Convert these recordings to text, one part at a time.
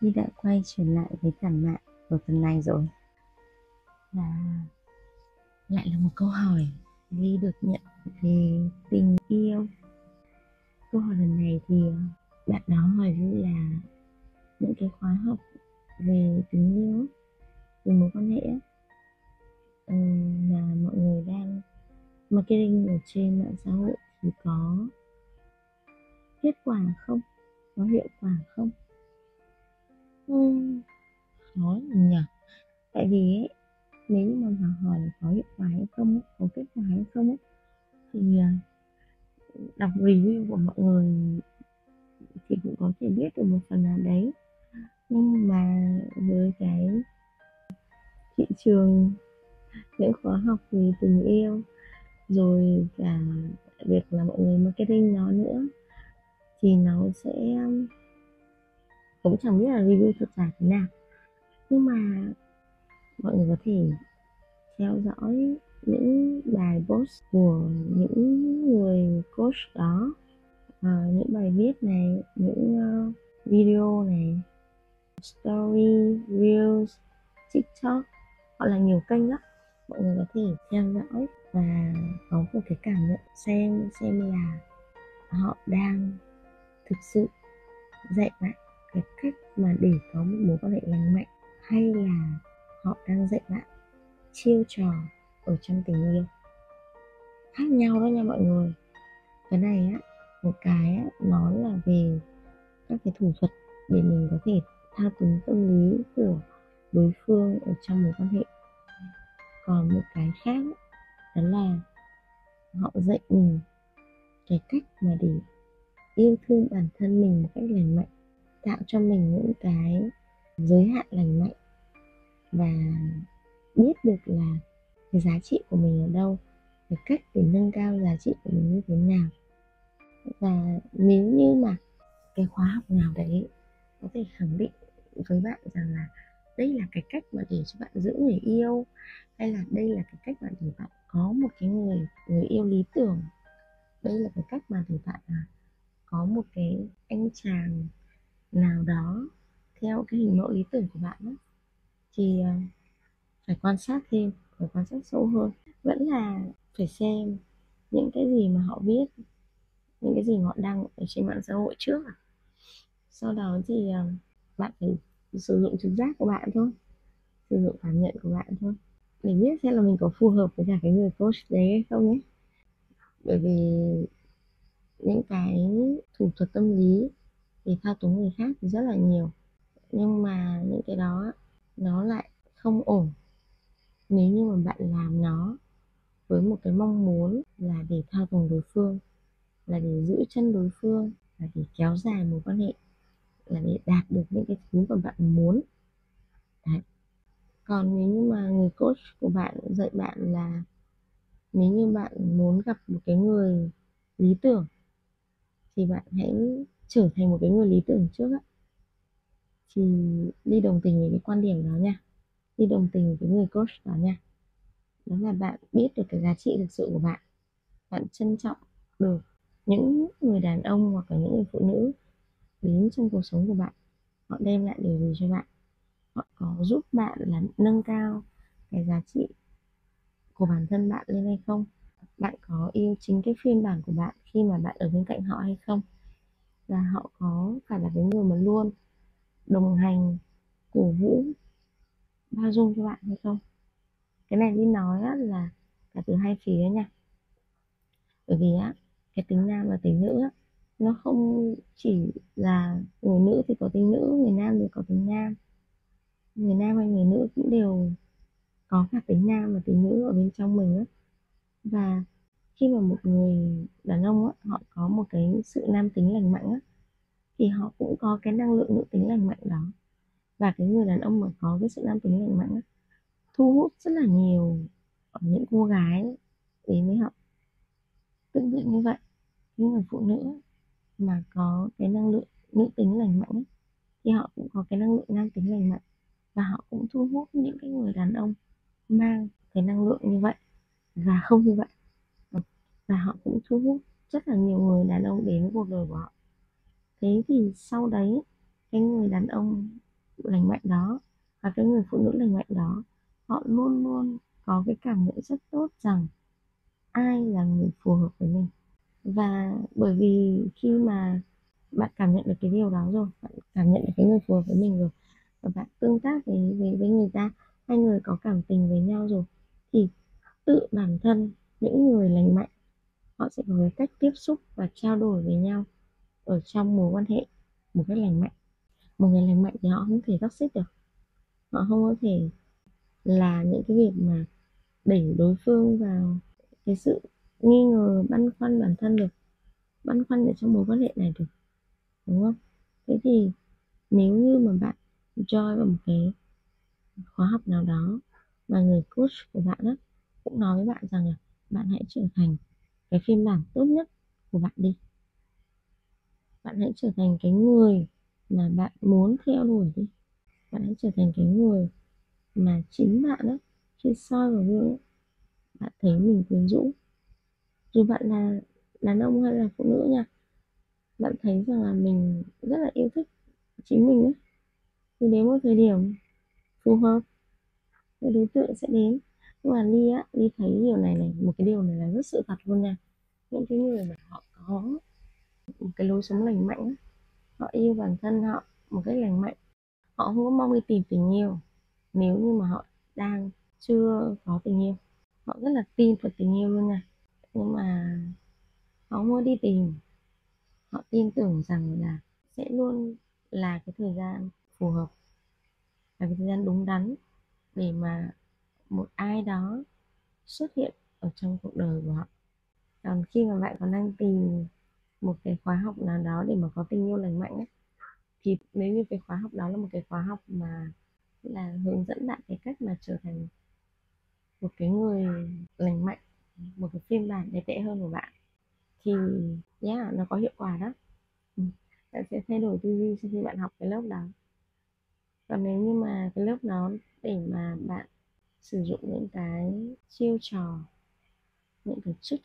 Thi đã quay trở lại với tản mạn ở phần này rồi. Và lại là một câu hỏi Ly được nhận về tình yêu. Câu hỏi lần này thì bạn đó hỏi Ly là những cái khóa học về tình yêu, về mối quan hệ ờ, mà mọi người đang marketing ở trên mạng xã hội thì có kết quả không? Có hiệu quả không? Khó nhỉ? Tại vì ấy, nếu như mà họ hỏi là có hiệu quả hay không có kết quả hay không ấy, thì à, đọc review của mọi người thì cũng có thể biết được một phần nào đấy. Nhưng mà với cái thị trường những khóa học về tình yêu rồi cả việc là mọi người marketing nó nữa thì nó sẽ cũng chẳng biết là review thật giả thế nào. Nhưng mà mọi người có thể theo dõi những bài post của những người coach đó à, những bài viết này những uh, video này story reels tiktok hoặc là nhiều kênh lắm. Mọi người có thể theo dõi và có một cái cảm nhận xem xem là họ đang thực sự dạy bạn cái cách mà để có một mối quan hệ lành mạnh hay là họ đang dạy bạn chiêu trò ở trong tình yêu? Khác nhau đó nha mọi người. Cái này á một cái á, nó là về các cái thủ thuật để mình có thể thao túng tâm lý của đối phương ở trong mối quan hệ. Còn một cái khác đó là họ dạy mình cái cách mà để yêu thương bản thân mình một cách lành mạnh tạo cho mình những cái giới hạn lành mạnh và biết được là cái giá trị của mình ở đâu, cái cách để nâng cao giá trị của mình như thế nào. Và nếu như mà cái khóa học nào đấy có thể khẳng định với bạn rằng là đây là cái cách mà để cho bạn giữ người yêu, hay là đây là cái cách mà để bạn có một cái người người yêu lý tưởng, đây là cái cách mà để bạn à, có một cái anh chàng nào đó theo cái hình mẫu lý tưởng của bạn đó, thì ờ, phải quan sát thêm phải quan sát sâu hơn vẫn là phải xem những cái gì mà họ viết những cái gì họ đăng ở trên mạng xã hội trước à. sau đó thì ờ, bạn phải sử dụng trực giác của bạn thôi sử dụng cảm nhận của bạn thôi để biết xem là mình có phù hợp với cả cái người coach đấy hay không nhé bởi vì những cái thủ thuật tâm lý để thao túng người khác thì rất là nhiều nhưng mà những cái đó, nó lại không ổn nếu như mà bạn làm nó với một cái mong muốn là để thao túng đối phương, là để giữ chân đối phương, là để kéo dài mối quan hệ, là để đạt được những cái thứ mà bạn muốn, Đấy. còn nếu như mà người coach của bạn dạy bạn là nếu như bạn muốn gặp một cái người lý tưởng, thì bạn hãy trở thành một cái người lý tưởng trước á thì đi đồng tình với cái quan điểm đó nha. Đi đồng tình với người coach đó nha. Đó là bạn biết được cái giá trị thực sự của bạn. Bạn trân trọng được những người đàn ông hoặc là những người phụ nữ đến trong cuộc sống của bạn. Họ đem lại điều gì cho bạn? Họ có giúp bạn là nâng cao cái giá trị của bản thân bạn lên hay không? Bạn có yêu chính cái phiên bản của bạn khi mà bạn ở bên cạnh họ hay không? Là họ có phải là cái người mà luôn đồng hành cổ vũ bao dung cho bạn hay không? Cái này đi nói á, là cả từ hai phía nha. Bởi vì á cái tính nam và tính nữ á, nó không chỉ là người nữ thì có tính nữ người nam thì có tính nam. Người nam hay người nữ cũng đều có cả tính nam và tính nữ ở bên trong mình á. Và khi mà một người đàn ông á, họ có một cái sự nam tính lành mạnh á, thì họ cũng có cái năng lượng nữ tính lành mạnh đó. Và cái người đàn ông mà có cái sự nam tính lành mạnh á, thu hút rất là nhiều những cô gái đến với họ. Tương tự như vậy những người phụ nữ mà có cái năng lượng nữ tính lành mạnh ấy, thì họ cũng có cái năng lượng nam tính lành mạnh và họ cũng thu hút những cái người đàn ông mang cái năng lượng như vậy và không như vậy và họ cũng thu hút rất là nhiều người đàn ông đến với cuộc đời của họ. Thế thì sau đấy cái người đàn ông lành mạnh đó và cái người phụ nữ lành mạnh đó họ luôn luôn có cái cảm nhận rất tốt rằng ai là người phù hợp với mình. Và bởi vì khi mà bạn cảm nhận được cái điều đó rồi bạn cảm nhận được cái người phù hợp với mình rồi và bạn tương tác với với, với người ta hai người có cảm tình với nhau rồi thì tự bản thân những người lành mạnh họ sẽ có cái cách tiếp xúc và trao đổi với nhau ở trong mối quan hệ một cách lành mạnh. Một người lành mạnh thì họ không thể toxic được. Họ không có thể là những cái việc mà đẩy đối phương vào cái sự nghi ngờ, băn khoăn bản thân được, băn khoăn ở trong mối quan hệ này được, đúng không? Thế thì nếu như mà bạn join vào một cái khóa học nào đó mà người coach của bạn á cũng nói với bạn rằng là bạn hãy trở thành cái phiên bản tốt nhất của bạn đi. Bạn hãy trở thành cái người mà bạn muốn theo đuổi đi. Bạn hãy trở thành cái người mà chính bạn đó khi soi vào gương bạn thấy mình quyến rũ. Dù bạn là đàn ông hay là phụ nữ nha, bạn thấy rằng là mình rất là yêu thích chính mình ấy thì đến một thời điểm phù hợp, thì đối tượng sẽ đến nhưng mà ly á, ly thấy điều này này, một cái điều này là rất sự thật luôn nha. Những cái người mà họ có một cái lối sống lành mạnh họ yêu bản thân họ một cách lành mạnh. Họ không có mong đi tìm tình yêu, nếu như mà họ đang chưa có tình yêu. Họ rất là tin vào tình yêu luôn nha. Nhưng mà họ không có đi tìm. Họ tin tưởng rằng là sẽ luôn là cái thời gian phù hợp, là cái thời gian đúng đắn để mà một ai đó xuất hiện ở trong cuộc đời của họ còn khi mà bạn còn đang tìm một cái khóa học nào đó để mà có tình yêu lành mạnh ấy, thì nếu như cái khóa học đó là một cái khóa học mà là hướng dẫn bạn cái cách mà trở thành một cái người lành mạnh một cái phiên bản đẹp đẽ hơn của bạn thì yeah, nó có hiệu quả đó ừ. bạn sẽ thay đổi tư duy sau khi bạn học cái lớp đó còn nếu như mà cái lớp đó để mà bạn sử dụng những cái chiêu trò, những cái trích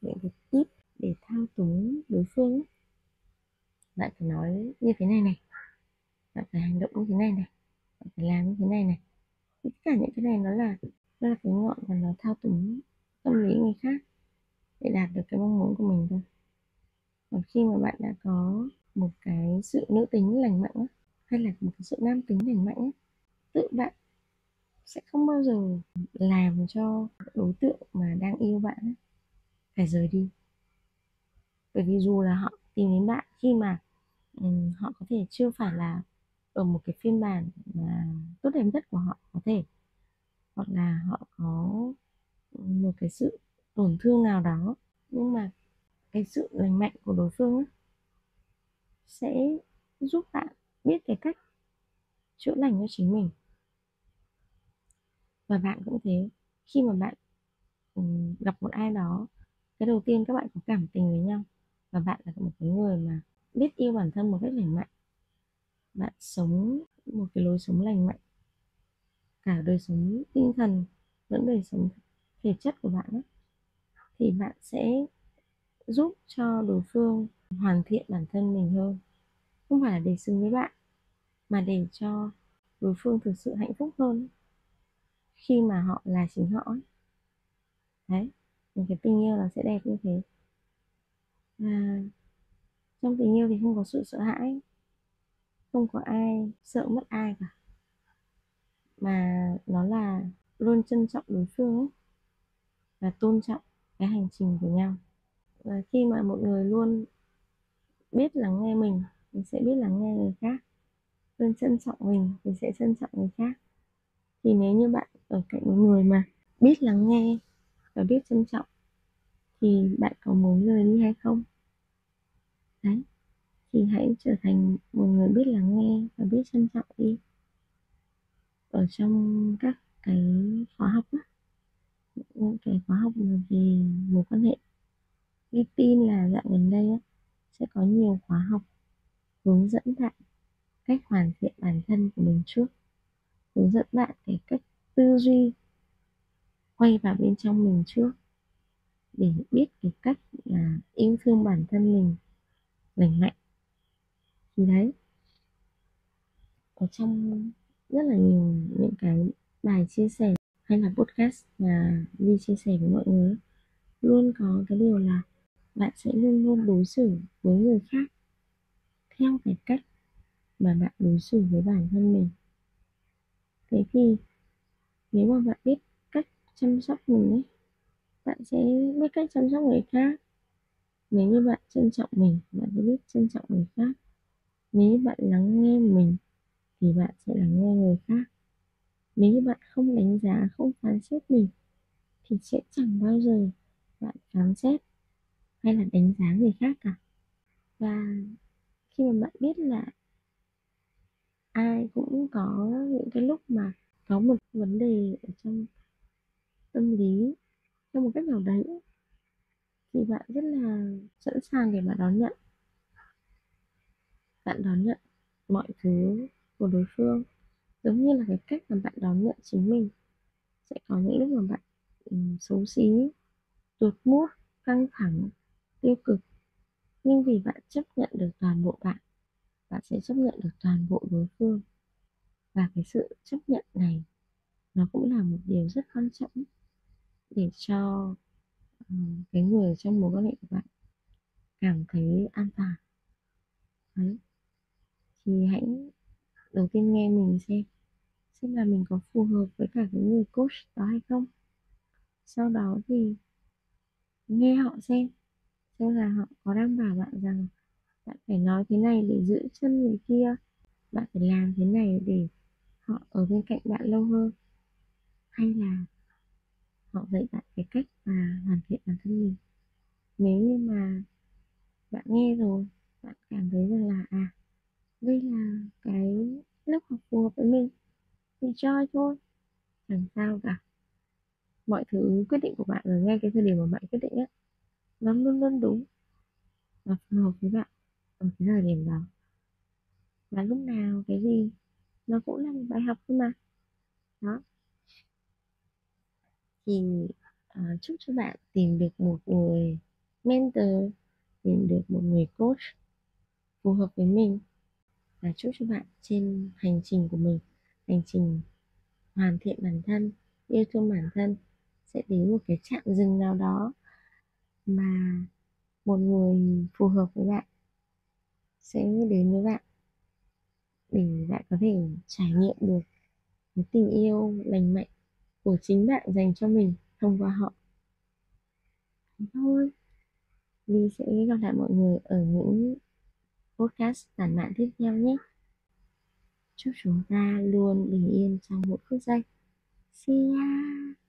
những cái tip để thao túng đối phương bạn phải nói như thế này này, bạn phải hành động như thế này này, bạn phải làm như thế này này. Tất cả những cái này nó là nó là cái ngọn và nó thao túng tâm lý người khác để đạt được cái mong muốn của mình thôi. Còn khi mà bạn đã có một cái sự nữ tính lành mạnh hay là một cái sự nam tính lành mạnh tự bạn sẽ không bao giờ làm cho đối tượng mà đang yêu bạn phải rời đi. Bởi vì dù là họ tìm đến bạn khi mà um, họ có thể chưa phải là ở một cái phiên bản mà tốt đẹp nhất của họ có thể hoặc là họ có một cái sự tổn thương nào đó nhưng mà cái sự lành mạnh của đối phương ấy, sẽ giúp bạn biết cái cách chữa lành cho chính mình và bạn cũng thế. Khi mà bạn um, gặp một ai đó cái đầu tiên các bạn có cảm tình với nhau. Và bạn là một cái người mà biết yêu bản thân một cách lành mạnh. Bạn sống một cái lối sống lành mạnh. Cả đời sống tinh thần lẫn đời sống thể chất của bạn ấy, thì bạn sẽ giúp cho đối phương hoàn thiện bản thân mình hơn. Không phải là để xứng với bạn mà để cho đối phương thực sự hạnh phúc hơn khi mà họ là chính họ ấy. đấy, thì cái tình yêu là sẽ đẹp như thế. Và trong tình yêu thì không có sự sợ hãi, không có ai sợ mất ai cả. Mà nó là luôn trân trọng đối phương ấy, và tôn trọng cái hành trình của nhau. Và khi mà một người luôn biết lắng nghe mình mình sẽ biết lắng nghe người khác. Luôn trân trọng mình mình sẽ trân trọng người khác thì nếu như bạn ở cạnh một người mà biết lắng nghe và biết trân trọng thì bạn có muốn rời đi hay không? Đấy thì hãy trở thành một người biết lắng nghe và biết trân trọng đi. Ở trong các cái khóa học á những cái khóa học về mối quan hệ Tôi tin là dạo gần đây á, sẽ có nhiều khóa học hướng dẫn bạn cách hoàn thiện bản thân của mình trước hướng dẫn bạn cái cách tư duy, quay vào bên trong mình trước, để biết cái cách là yêu thương bản thân mình lành mạnh. Thì đấy ở trong rất là nhiều những cái bài chia sẻ hay là podcast mà đi chia sẻ với mọi người, luôn có cái điều là bạn sẽ luôn luôn đối xử với người khác theo cái cách mà bạn đối xử với bản thân mình thế thì nếu mà bạn biết cách chăm sóc mình ấy, bạn sẽ biết cách chăm sóc người khác. Nếu như bạn trân trọng mình, bạn sẽ biết trân trọng người khác. Nếu như bạn lắng nghe mình, thì bạn sẽ lắng nghe người khác. Nếu như bạn không đánh giá, không phán xét mình, thì sẽ chẳng bao giờ bạn phán xét hay là đánh giá người khác cả. Và khi mà bạn biết là ai cũng có những cái lúc mà có một vấn đề ở trong tâm lý theo một cách nào đấy thì bạn rất là sẵn sàng để mà đón nhận. Bạn đón nhận mọi thứ của đối phương giống như là cái cách mà bạn đón nhận chính mình. Sẽ có những lúc mà bạn um, xấu xí tuột mút căng thẳng tiêu cực nhưng vì bạn chấp nhận được toàn bộ bạn bạn sẽ chấp nhận được toàn bộ đối phương. Và cái sự chấp nhận này nó cũng là một điều rất quan trọng để cho um, cái người trong mối quan hệ của bạn cảm thấy an toàn. Đấy. Thì hãy đầu tiên nghe mình xem xem là mình có phù hợp với cả cái người coach đó hay không. Sau đó thì nghe họ xem xem là họ có đang bảo bạn rằng bạn phải nói thế này để giữ chân người kia. Bạn phải làm thế này để họ ở bên cạnh bạn lâu hơn. Hay là họ dạy bạn cái cách mà hoàn thiện bản thân mình. Nếu như mà bạn nghe rồi, bạn cảm thấy rằng là à đây là cái lớp học phù hợp với mình, thì cho thôi. Chẳng sao cả. Mọi thứ quyết định của bạn ở ngay cái thời điểm mà bạn quyết định á, nó luôn luôn đúng và phù hợp với bạn ở cái thời điểm đó. Và lúc nào cái gì nó cũng là một bài học thôi mà. Đó. Thì uh, chúc cho bạn tìm được một người mentor tìm được một người coach phù hợp với mình. Và chúc cho bạn trên hành trình của mình hành trình hoàn thiện bản thân yêu thương bản thân sẽ đến một cái chạm dừng nào đó mà một người phù hợp với bạn sẽ đến với bạn để bạn có thể trải nghiệm được cái tình yêu lành mạnh của chính bạn dành cho mình thông qua họ. Thế thôi. Vi sẽ gặp lại mọi người ở những podcast tản mạn tiếp theo nhé. Chúc chúng ta luôn bình yên trong mỗi phút giây. See ya!